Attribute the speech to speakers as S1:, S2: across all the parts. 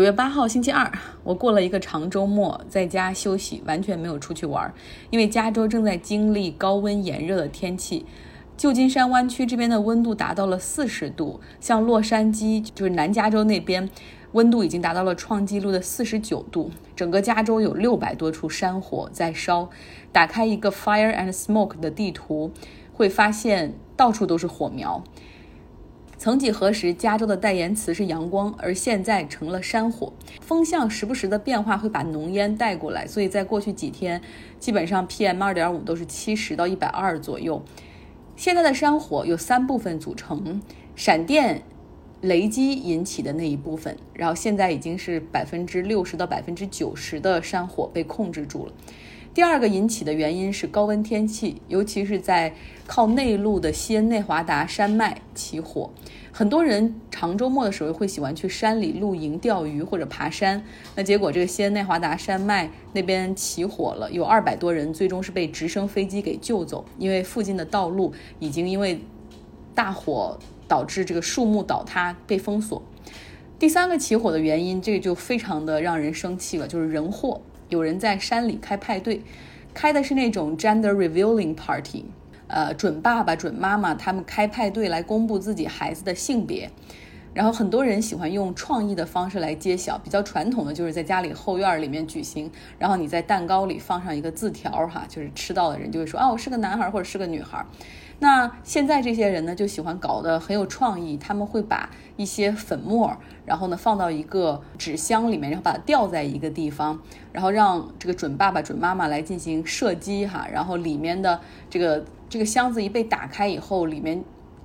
S1: 九月八号星期二，我过了一个长周末，在家休息，完全没有出去玩，因为加州正在经历高温炎热的天气。旧金山湾区这边的温度达到了四十度，像洛杉矶就是南加州那边，温度已经达到了创纪录的四十九度。整个加州有六百多处山火在烧。打开一个 Fire and Smoke 的地图，会发现到处都是火苗。曾几何时，加州的代言词是阳光，而现在成了山火。风向时不时的变化会把浓烟带过来，所以在过去几天，基本上 PM 二点五都是七十到一百二左右。现在的山火有三部分组成：闪电、雷击引起的那一部分，然后现在已经是百分之六十到百分之九十的山火被控制住了。第二个引起的原因是高温天气，尤其是在靠内陆的西恩内华达山脉起火。很多人长周末的时候会喜欢去山里露营、钓鱼或者爬山。那结果这个西恩内华达山脉那边起火了，有二百多人最终是被直升飞机给救走，因为附近的道路已经因为大火导致这个树木倒塌被封锁。第三个起火的原因，这个就非常的让人生气了，就是人祸。有人在山里开派对，开的是那种 gender revealing party，呃，准爸爸、准妈妈他们开派对来公布自己孩子的性别。然后很多人喜欢用创意的方式来揭晓，比较传统的就是在家里后院里面举行，然后你在蛋糕里放上一个字条，哈，就是吃到的人就会说，哦，我是个男孩或者是个女孩。那现在这些人呢，就喜欢搞得很有创意，他们会把一些粉末，然后呢放到一个纸箱里面，然后把它吊在一个地方，然后让这个准爸爸、准妈妈来进行射击，哈，然后里面的这个这个箱子一被打开以后，里面。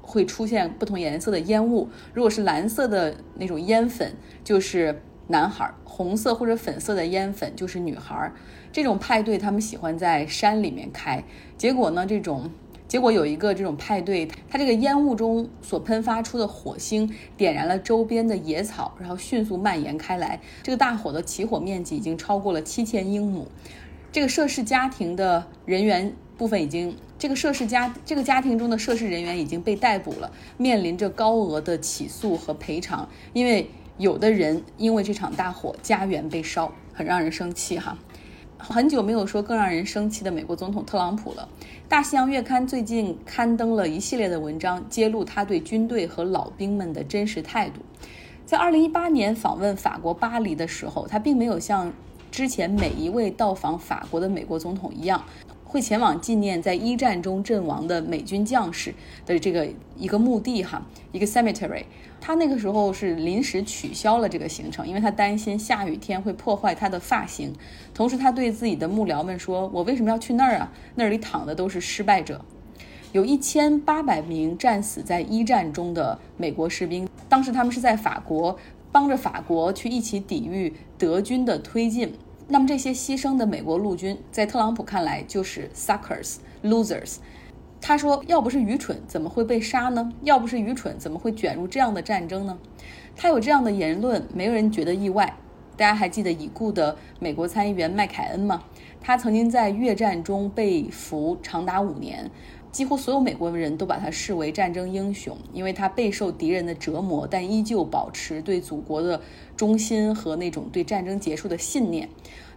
S1: 会出现不同颜色的烟雾，如果是蓝色的那种烟粉，就是男孩；红色或者粉色的烟粉就是女孩。这种派对他们喜欢在山里面开，结果呢，这种结果有一个这种派对，它这个烟雾中所喷发出的火星点燃了周边的野草，然后迅速蔓延开来。这个大火的起火面积已经超过了七千英亩。这个涉事家庭的人员。部分已经，这个涉事家这个家庭中的涉事人员已经被逮捕了，面临着高额的起诉和赔偿。因为有的人因为这场大火家园被烧，很让人生气哈。很久没有说更让人生气的美国总统特朗普了。大西洋月刊最近刊登了一系列的文章，揭露他对军队和老兵们的真实态度。在2018年访问法国巴黎的时候，他并没有像之前每一位到访法国的美国总统一样。会前往纪念在一战中阵亡的美军将士的这个一个墓地哈，一个 cemetery。他那个时候是临时取消了这个行程，因为他担心下雨天会破坏他的发型。同时，他对自己的幕僚们说：“我为什么要去那儿啊？那里躺的都是失败者，有一千八百名战死在一战中的美国士兵。当时他们是在法国帮着法国去一起抵御德军的推进。”那么这些牺牲的美国陆军，在特朗普看来就是 suckers losers。他说：“要不是愚蠢，怎么会被杀呢？要不是愚蠢，怎么会卷入这样的战争呢？”他有这样的言论，没有人觉得意外。大家还记得已故的美国参议员麦凯恩吗？他曾经在越战中被俘长达五年。几乎所有美国人都把他视为战争英雄，因为他备受敌人的折磨，但依旧保持对祖国的忠心和那种对战争结束的信念。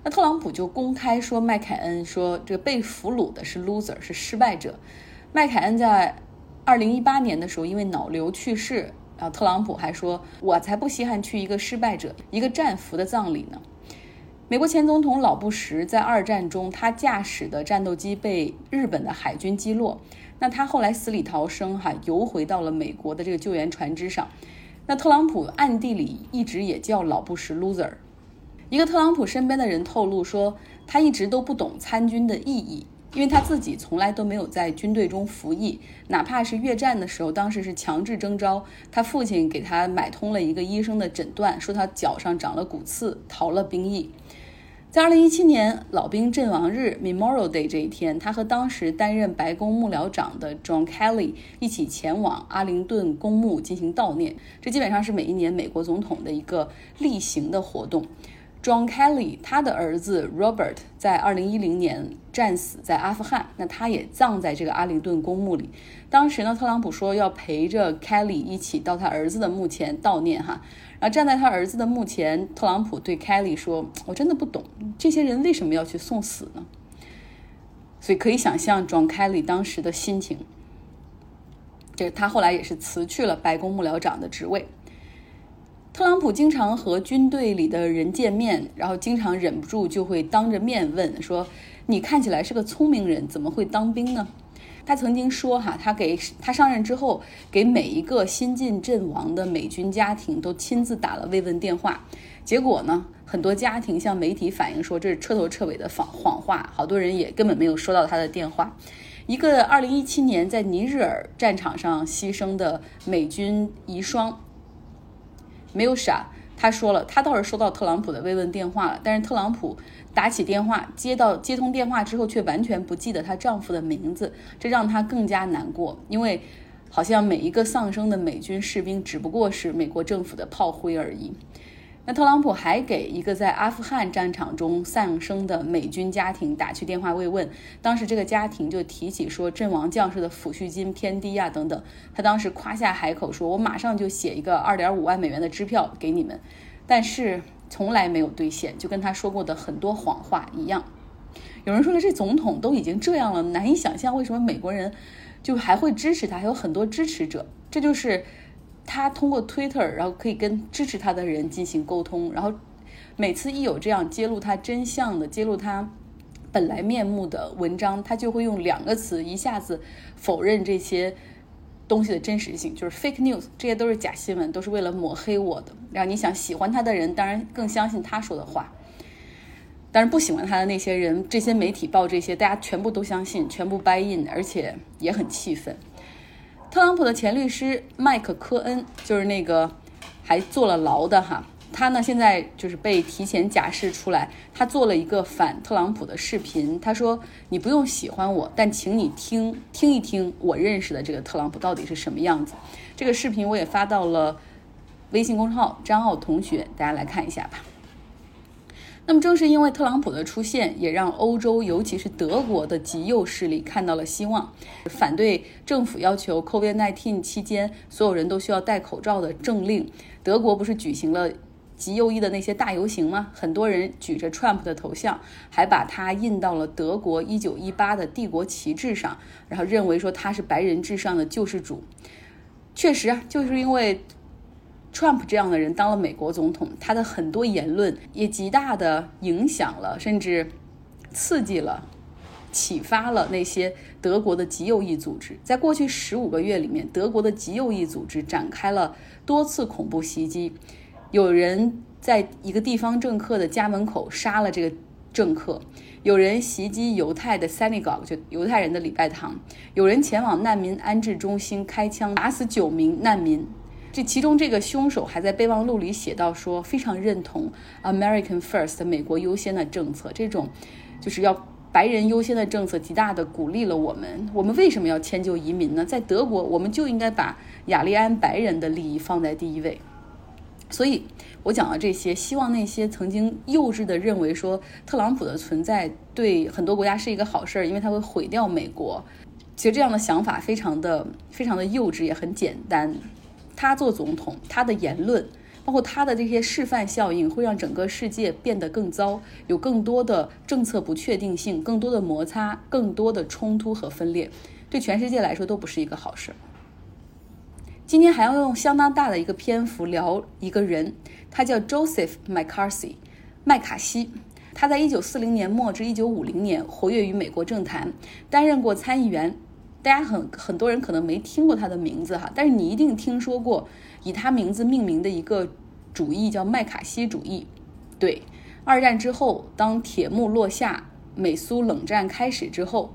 S1: 那特朗普就公开说麦凯恩说这个被俘虏的是 loser，是失败者。麦凯恩在二零一八年的时候因为脑瘤去世，啊，特朗普还说我才不稀罕去一个失败者、一个战俘的葬礼呢。美国前总统老布什在二战中，他驾驶的战斗机被日本的海军击落，那他后来死里逃生，哈，游回到了美国的这个救援船只上。那特朗普暗地里一直也叫老布什 loser。一个特朗普身边的人透露说，他一直都不懂参军的意义，因为他自己从来都没有在军队中服役，哪怕是越战的时候，当时是强制征召，他父亲给他买通了一个医生的诊断，说他脚上长了骨刺，逃了兵役。在二零一七年老兵阵亡日 （Memorial Day） 这一天，他和当时担任白宫幕僚长的 John Kelly 一起前往阿灵顿公墓进行悼念。这基本上是每一年美国总统的一个例行的活动。John Kelly 他的儿子 Robert 在二零一零年战死在阿富汗，那他也葬在这个阿灵顿公墓里。当时呢，特朗普说要陪着 Kelly 一起到他儿子的墓前悼念哈。然后站在他儿子的墓前，特朗普对 Kelly 说：“我真的不懂这些人为什么要去送死呢？”所以可以想象 John Kelly 当时的心情。这他后来也是辞去了白宫幕僚长的职位。特朗普经常和军队里的人见面，然后经常忍不住就会当着面问说：“你看起来是个聪明人，怎么会当兵呢？”他曾经说：“哈，他给他上任之后，给每一个新晋阵亡的美军家庭都亲自打了慰问电话。结果呢，很多家庭向媒体反映说这是彻头彻尾的谎谎话，好多人也根本没有收到他的电话。一个2017年在尼日尔战场上牺牲的美军遗孀。”没有傻，他说了，他倒是收到特朗普的慰问电话了，但是特朗普打起电话接到接通电话之后，却完全不记得她丈夫的名字，这让她更加难过，因为好像每一个丧生的美军士兵只不过是美国政府的炮灰而已。那特朗普还给一个在阿富汗战场中丧生的美军家庭打去电话慰问，当时这个家庭就提起说阵亡将士的抚恤金偏低呀等等，他当时夸下海口说：“我马上就写一个二点五万美元的支票给你们。”但是从来没有兑现，就跟他说过的很多谎话一样。有人说了，这总统都已经这样了，难以想象为什么美国人就还会支持他，还有很多支持者，这就是。他通过 Twitter，然后可以跟支持他的人进行沟通，然后每次一有这样揭露他真相的、揭露他本来面目的文章，他就会用两个词一下子否认这些东西的真实性，就是 fake news，这些都是假新闻，都是为了抹黑我的。然后你想喜欢他的人，当然更相信他说的话；，但是不喜欢他的那些人，这些媒体报这些，大家全部都相信，全部 buy in，而且也很气愤。特朗普的前律师麦克科恩就是那个还坐了牢的哈，他呢现在就是被提前假释出来，他做了一个反特朗普的视频，他说你不用喜欢我，但请你听听一听我认识的这个特朗普到底是什么样子。这个视频我也发到了微信公众号张奥同学，大家来看一下吧。那么正是因为特朗普的出现，也让欧洲，尤其是德国的极右势力看到了希望，反对政府要求 COVID-19 期间所有人都需要戴口罩的政令。德国不是举行了极右翼的那些大游行吗？很多人举着 Trump 的头像，还把他印到了德国1918的帝国旗帜上，然后认为说他是白人至上的救世主。确实啊，就是因为。Trump 这样的人当了美国总统，他的很多言论也极大的影响了，甚至刺激了、启发了那些德国的极右翼组织。在过去十五个月里面，德国的极右翼组织展开了多次恐怖袭击，有人在一个地方政客的家门口杀了这个政客，有人袭击犹太的 synagogue 就犹太人的礼拜堂，有人前往难民安置中心开枪打死九名难民。这其中，这个凶手还在备忘录里写到说，非常认同 American First 美国优先的政策，这种就是要白人优先的政策，极大的鼓励了我们。我们为什么要迁就移民呢？在德国，我们就应该把雅利安白人的利益放在第一位。所以，我讲了这些，希望那些曾经幼稚的认为说特朗普的存在对很多国家是一个好事儿，因为他会毁掉美国。其实这样的想法非常的非常的幼稚，也很简单。他做总统，他的言论，包括他的这些示范效应，会让整个世界变得更糟，有更多的政策不确定性，更多的摩擦，更多的冲突和分裂，对全世界来说都不是一个好事。今天还要用相当大的一个篇幅聊一个人，他叫 Joseph McCarthy，麦卡锡。他在一九四零年末至一九五零年活跃于美国政坛，担任过参议员。大家很很多人可能没听过他的名字哈，但是你一定听说过以他名字命名的一个主义叫麦卡锡主义。对，二战之后，当铁幕落下，美苏冷战开始之后，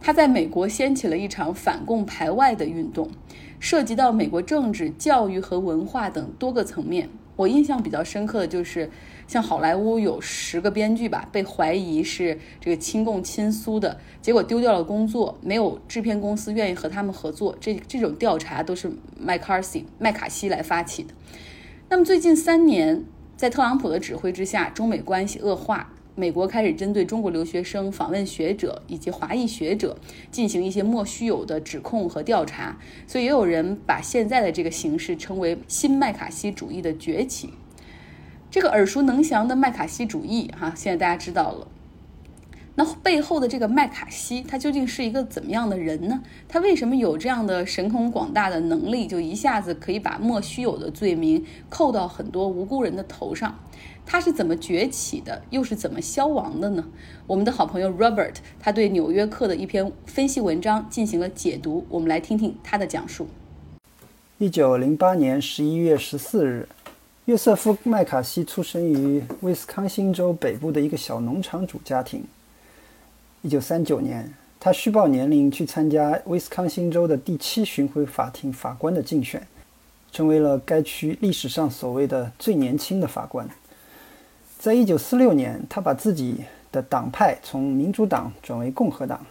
S1: 他在美国掀起了一场反共排外的运动，涉及到美国政治、教育和文化等多个层面。我印象比较深刻的就是。像好莱坞有十个编剧吧，被怀疑是这个亲共亲苏的，结果丢掉了工作，没有制片公司愿意和他们合作。这这种调查都是麦卡锡麦卡锡来发起的。那么最近三年，在特朗普的指挥之下，中美关系恶化。美国开始针对中国留学生、访问学者以及华裔学者进行一些莫须有的指控和调查，所以也有人把现在的这个形式称为新麦卡锡主义的崛起。这个耳熟能详的麦卡锡主义，哈，现在大家知道了。那背后的这个麦卡锡，他究竟是一个怎么样的人呢？他为什么有这样的神通广大的能力，就一下子可以把莫须有的罪名扣到很多无辜人的头上？他是怎么崛起的，又是怎么消亡的呢？我们的好朋友 Robert，他对《纽约客》的一篇分析文章进行了解读，我们来听听他的讲述。
S2: 一九零八年十一月十四日，约瑟夫·麦卡锡出生于威斯康星州北部的一个小农场主家庭。一九三九年，他虚报年龄去参加威斯康星州的第七巡回法庭法官的竞选，成为了该区历史上所谓的最年轻的法官。在一九四六年，他把自己的党派从民主党转为共和党，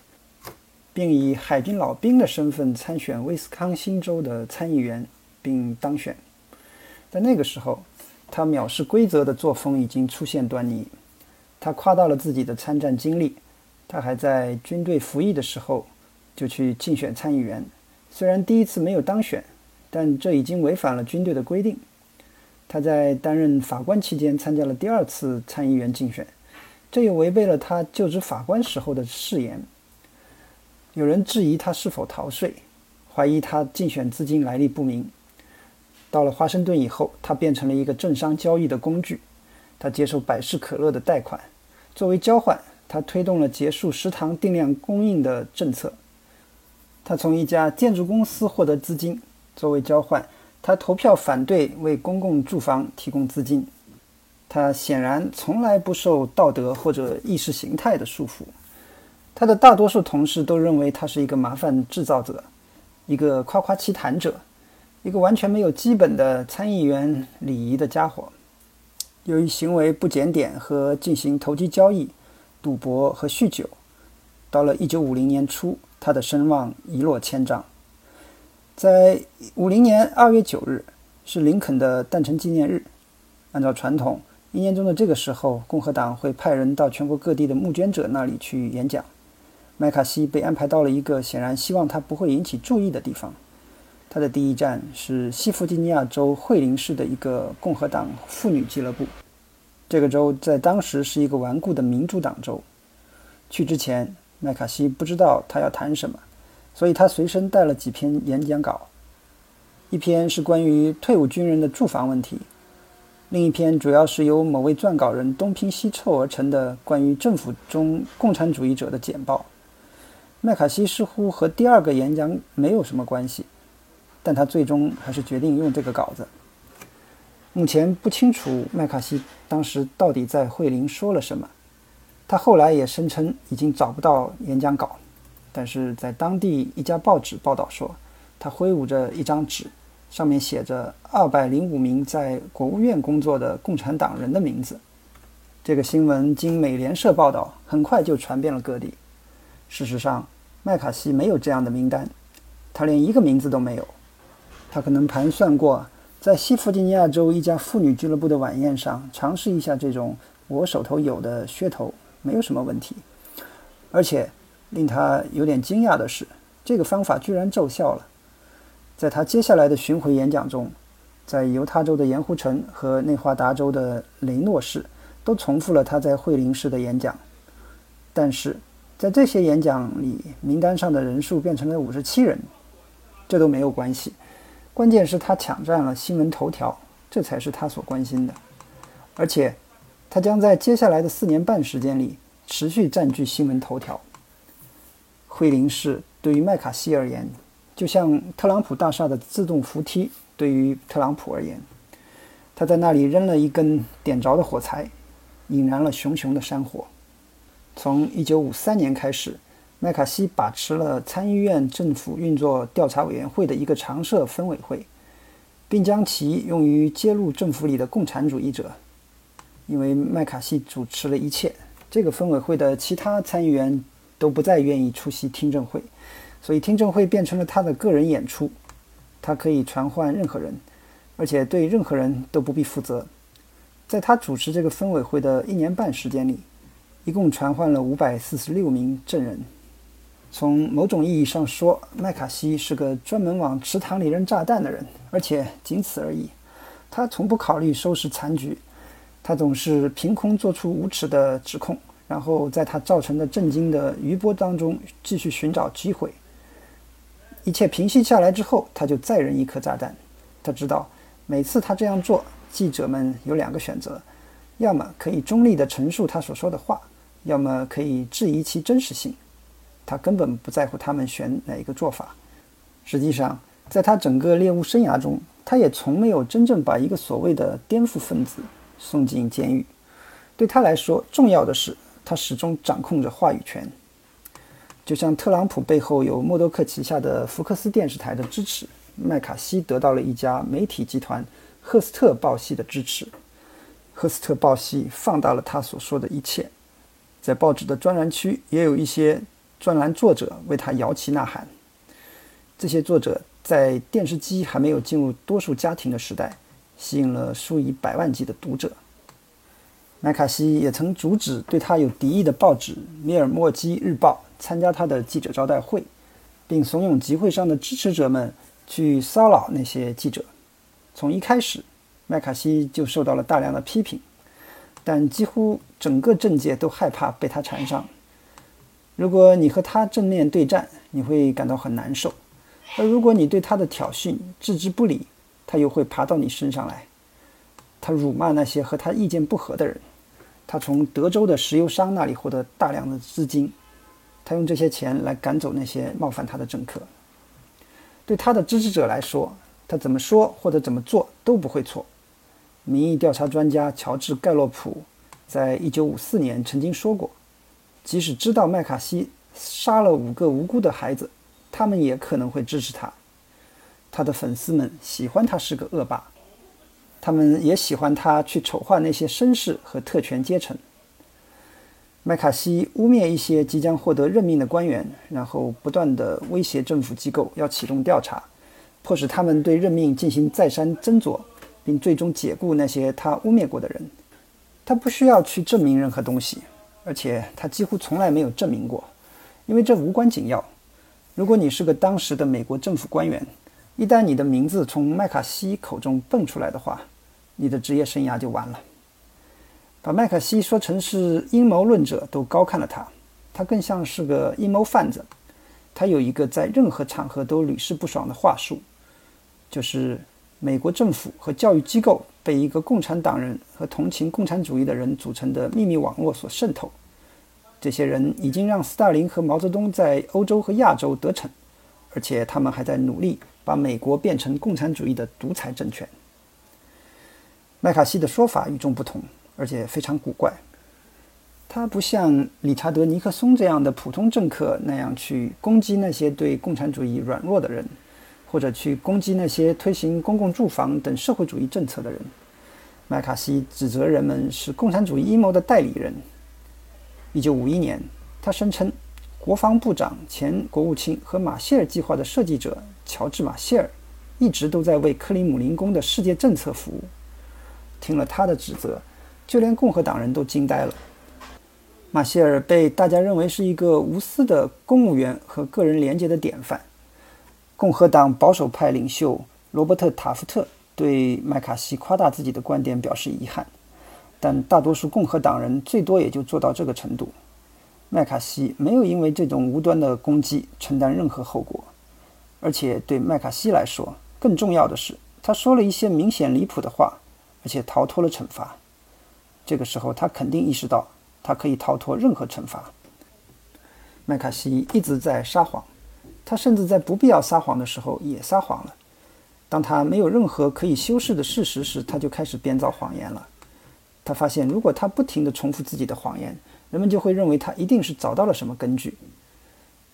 S2: 并以海军老兵的身份参选威斯康星州的参议员，并当选。在那个时候，他藐视规则的作风已经出现端倪。他夸大了自己的参战经历。他还在军队服役的时候就去竞选参议员，虽然第一次没有当选，但这已经违反了军队的规定。他在担任法官期间参加了第二次参议员竞选，这又违背了他就职法官时候的誓言。有人质疑他是否逃税，怀疑他竞选资金来历不明。到了华盛顿以后，他变成了一个政商交易的工具。他接受百事可乐的贷款，作为交换。他推动了结束食堂定量供应的政策。他从一家建筑公司获得资金作为交换，他投票反对为公共住房提供资金。他显然从来不受道德或者意识形态的束缚。他的大多数同事都认为他是一个麻烦制造者，一个夸夸其谈者，一个完全没有基本的参议员礼仪的家伙。由于行为不检点和进行投机交易。赌博和酗酒，到了一九五零年初，他的声望一落千丈。在五零年二月九日是林肯的诞辰纪念日，按照传统，一年中的这个时候，共和党会派人到全国各地的募捐者那里去演讲。麦卡锡被安排到了一个显然希望他不会引起注意的地方。他的第一站是西弗吉尼亚州惠灵市的一个共和党妇女俱乐部。这个州在当时是一个顽固的民主党州。去之前，麦卡锡不知道他要谈什么，所以他随身带了几篇演讲稿。一篇是关于退伍军人的住房问题，另一篇主要是由某位撰稿人东拼西凑而成的关于政府中共产主义者的简报。麦卡锡似乎和第二个演讲没有什么关系，但他最终还是决定用这个稿子。目前不清楚麦卡锡当时到底在惠灵说了什么。他后来也声称已经找不到演讲稿，但是在当地一家报纸报道说，他挥舞着一张纸，上面写着二百零五名在国务院工作的共产党人的名字。这个新闻经美联社报道，很快就传遍了各地。事实上，麦卡锡没有这样的名单，他连一个名字都没有。他可能盘算过。在西弗吉尼亚州一家妇女俱乐部的晚宴上，尝试一下这种我手头有的噱头，没有什么问题。而且令他有点惊讶的是，这个方法居然奏效了。在他接下来的巡回演讲中，在犹他州的盐湖城和内华达州的雷诺市，都重复了他在惠灵市的演讲。但是在这些演讲里，名单上的人数变成了五十七人，这都没有关系。关键是他抢占了新闻头条，这才是他所关心的。而且，他将在接下来的四年半时间里持续占据新闻头条。惠灵市对于麦卡锡而言，就像特朗普大厦的自动扶梯对于特朗普而言，他在那里扔了一根点着的火柴，引燃了熊熊的山火。从1953年开始。麦卡锡把持了参议院政府运作调查委员会的一个常设分委会，并将其用于揭露政府里的共产主义者。因为麦卡锡主持了一切，这个分委会的其他参议员都不再愿意出席听证会，所以听证会变成了他的个人演出。他可以传唤任何人，而且对任何人都不必负责。在他主持这个分委会的一年半时间里，一共传唤了五百四十六名证人。从某种意义上说，麦卡锡是个专门往池塘里扔炸弹的人，而且仅此而已。他从不考虑收拾残局，他总是凭空做出无耻的指控，然后在他造成的震惊的余波当中继续寻找机会。一切平息下来之后，他就再扔一颗炸弹。他知道，每次他这样做，记者们有两个选择：要么可以中立地陈述他所说的话，要么可以质疑其真实性。他根本不在乎他们选哪一个做法。实际上，在他整个猎物生涯中，他也从没有真正把一个所谓的颠覆分子送进监狱。对他来说，重要的是他始终掌控着话语权。就像特朗普背后有默多克旗下的福克斯电视台的支持，麦卡锡得到了一家媒体集团赫斯特报系的支持。赫斯特报系放大了他所说的一切，在报纸的专栏区也有一些。专栏作者为他摇旗呐喊。这些作者在电视机还没有进入多数家庭的时代，吸引了数以百万计的读者。麦卡锡也曾阻止对他有敌意的报纸《米尔莫基日报》参加他的记者招待会，并怂恿集会上的支持者们去骚扰那些记者。从一开始，麦卡锡就受到了大量的批评，但几乎整个政界都害怕被他缠上。如果你和他正面对战，你会感到很难受；而如果你对他的挑衅置之不理，他又会爬到你身上来。他辱骂那些和他意见不合的人。他从德州的石油商那里获得大量的资金，他用这些钱来赶走那些冒犯他的政客。对他的支持者来说，他怎么说或者怎么做都不会错。民意调查专家乔治·盖洛普在一九五四年曾经说过。即使知道麦卡锡杀了五个无辜的孩子，他们也可能会支持他。他的粉丝们喜欢他是个恶霸，他们也喜欢他去丑化那些绅士和特权阶层。麦卡锡污蔑一些即将获得任命的官员，然后不断地威胁政府机构要启动调查，迫使他们对任命进行再三斟酌，并最终解雇那些他污蔑过的人。他不需要去证明任何东西。而且他几乎从来没有证明过，因为这无关紧要。如果你是个当时的美国政府官员，一旦你的名字从麦卡锡口中蹦出来的话，你的职业生涯就完了。把麦卡锡说成是阴谋论者，都高看了他。他更像是个阴谋贩子。他有一个在任何场合都屡试不爽的话术，就是美国政府和教育机构。被一个共产党人和同情共产主义的人组成的秘密网络所渗透，这些人已经让斯大林和毛泽东在欧洲和亚洲得逞，而且他们还在努力把美国变成共产主义的独裁政权。麦卡锡的说法与众不同，而且非常古怪。他不像理查德·尼克松这样的普通政客那样去攻击那些对共产主义软弱的人。或者去攻击那些推行公共住房等社会主义政策的人。麦卡锡指责人们是共产主义阴谋的代理人。一九五一年，他声称，国防部长、前国务卿和马歇尔计划的设计者乔治·马歇尔一直都在为克里姆林宫的世界政策服务。听了他的指责，就连共和党人都惊呆了。马歇尔被大家认为是一个无私的公务员和个人廉洁的典范。共和党保守派领袖罗伯特·塔夫特对麦卡锡夸大自己的观点表示遗憾，但大多数共和党人最多也就做到这个程度。麦卡锡没有因为这种无端的攻击承担任何后果，而且对麦卡锡来说，更重要的是，他说了一些明显离谱的话，而且逃脱了惩罚。这个时候，他肯定意识到他可以逃脱任何惩罚。麦卡锡一直在撒谎。他甚至在不必要撒谎的时候也撒谎了。当他没有任何可以修饰的事实时，他就开始编造谎言了。他发现，如果他不停地重复自己的谎言，人们就会认为他一定是找到了什么根据。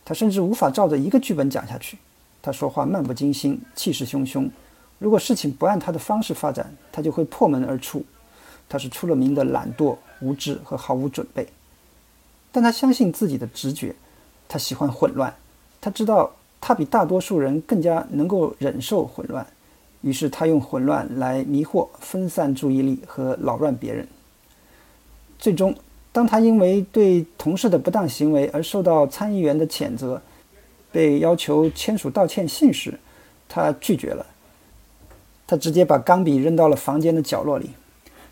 S2: 他甚至无法照着一个剧本讲下去。他说话漫不经心，气势汹汹。如果事情不按他的方式发展，他就会破门而出。他是出了名的懒惰、无知和毫无准备。但他相信自己的直觉，他喜欢混乱。他知道，他比大多数人更加能够忍受混乱，于是他用混乱来迷惑、分散注意力和扰乱别人。最终，当他因为对同事的不当行为而受到参议员的谴责，被要求签署道歉信时，他拒绝了。他直接把钢笔扔到了房间的角落里。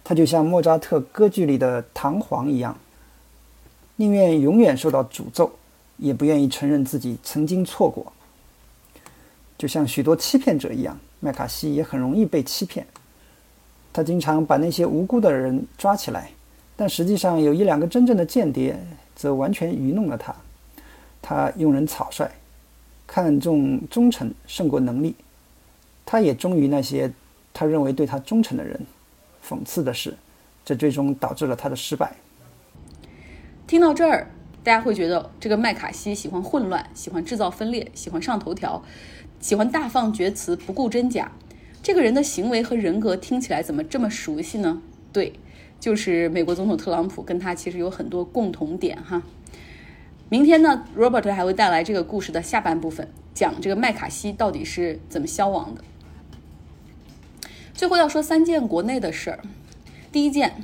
S2: 他就像莫扎特歌剧里的弹簧一样，宁愿永远受到诅咒，也不愿意承认自己曾经错过。就像许多欺骗者一样，麦卡锡也很容易被欺骗。他经常把那些无辜的人抓起来，但实际上有一两个真正的间谍则完全愚弄了他。他用人草率，看重忠诚胜过能力。他也忠于那些他认为对他忠诚的人。讽刺的是，这最终导致了他的失败。
S1: 听到这儿，大家会觉得这个麦卡锡喜欢混乱，喜欢制造分裂，喜欢上头条，喜欢大放厥词，不顾真假。这个人的行为和人格听起来怎么这么熟悉呢？对，就是美国总统特朗普，跟他其实有很多共同点哈。明天呢，Robert 还会带来这个故事的下半部分，讲这个麦卡锡到底是怎么消亡的。最后要说三件国内的事儿。第一件，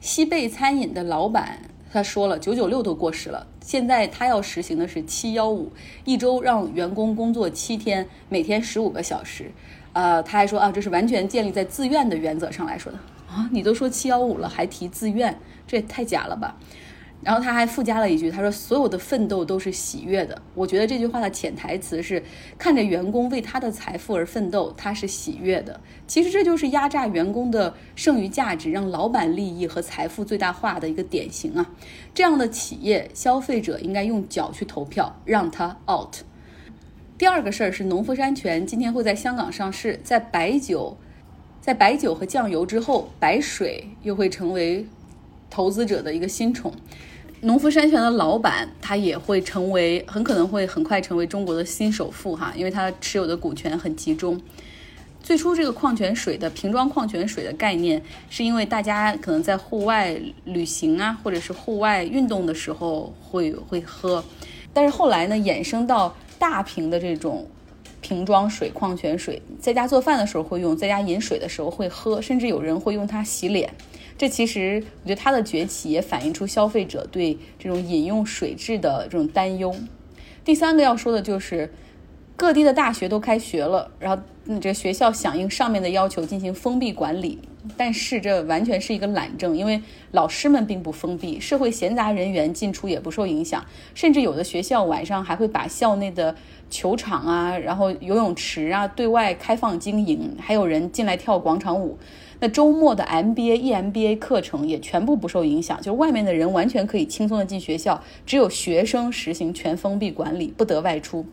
S1: 西贝餐饮的老板他说了，九九六都过时了，现在他要实行的是七幺五，一周让员工工作七天，每天十五个小时。呃，他还说啊，这是完全建立在自愿的原则上来说的啊。你都说七幺五了，还提自愿，这也太假了吧。然后他还附加了一句，他说：“所有的奋斗都是喜悦的。”我觉得这句话的潜台词是看着员工为他的财富而奋斗，他是喜悦的。其实这就是压榨员工的剩余价值，让老板利益和财富最大化的一个典型啊！这样的企业，消费者应该用脚去投票，让他 out。第二个事儿是农夫山泉今天会在香港上市，在白酒，在白酒和酱油之后，白水又会成为投资者的一个新宠。农夫山泉的老板，他也会成为，很可能会很快成为中国的新首富哈，因为他持有的股权很集中。最初这个矿泉水的瓶装矿泉水的概念，是因为大家可能在户外旅行啊，或者是户外运动的时候会会喝，但是后来呢，衍生到大瓶的这种瓶装水、矿泉水，在家做饭的时候会用，在家饮水的时候会喝，甚至有人会用它洗脸。这其实，我觉得它的崛起也反映出消费者对这种饮用水质的这种担忧。第三个要说的就是，各地的大学都开学了，然后这学校响应上面的要求进行封闭管理，但是这完全是一个懒政，因为老师们并不封闭，社会闲杂人员进出也不受影响，甚至有的学校晚上还会把校内的球场啊，然后游泳池啊对外开放经营，还有人进来跳广场舞。那周末的 MBA、EMBA 课程也全部不受影响，就是外面的人完全可以轻松的进学校，只有学生实行全封闭管理，不得外出。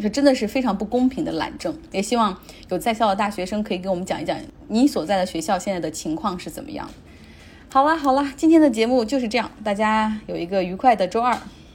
S1: 这真的是非常不公平的懒政。也希望有在校的大学生可以给我们讲一讲你所在的学校现在的情况是怎么样。好了好了，今天的节目就是这样，大家有一个愉快的周二。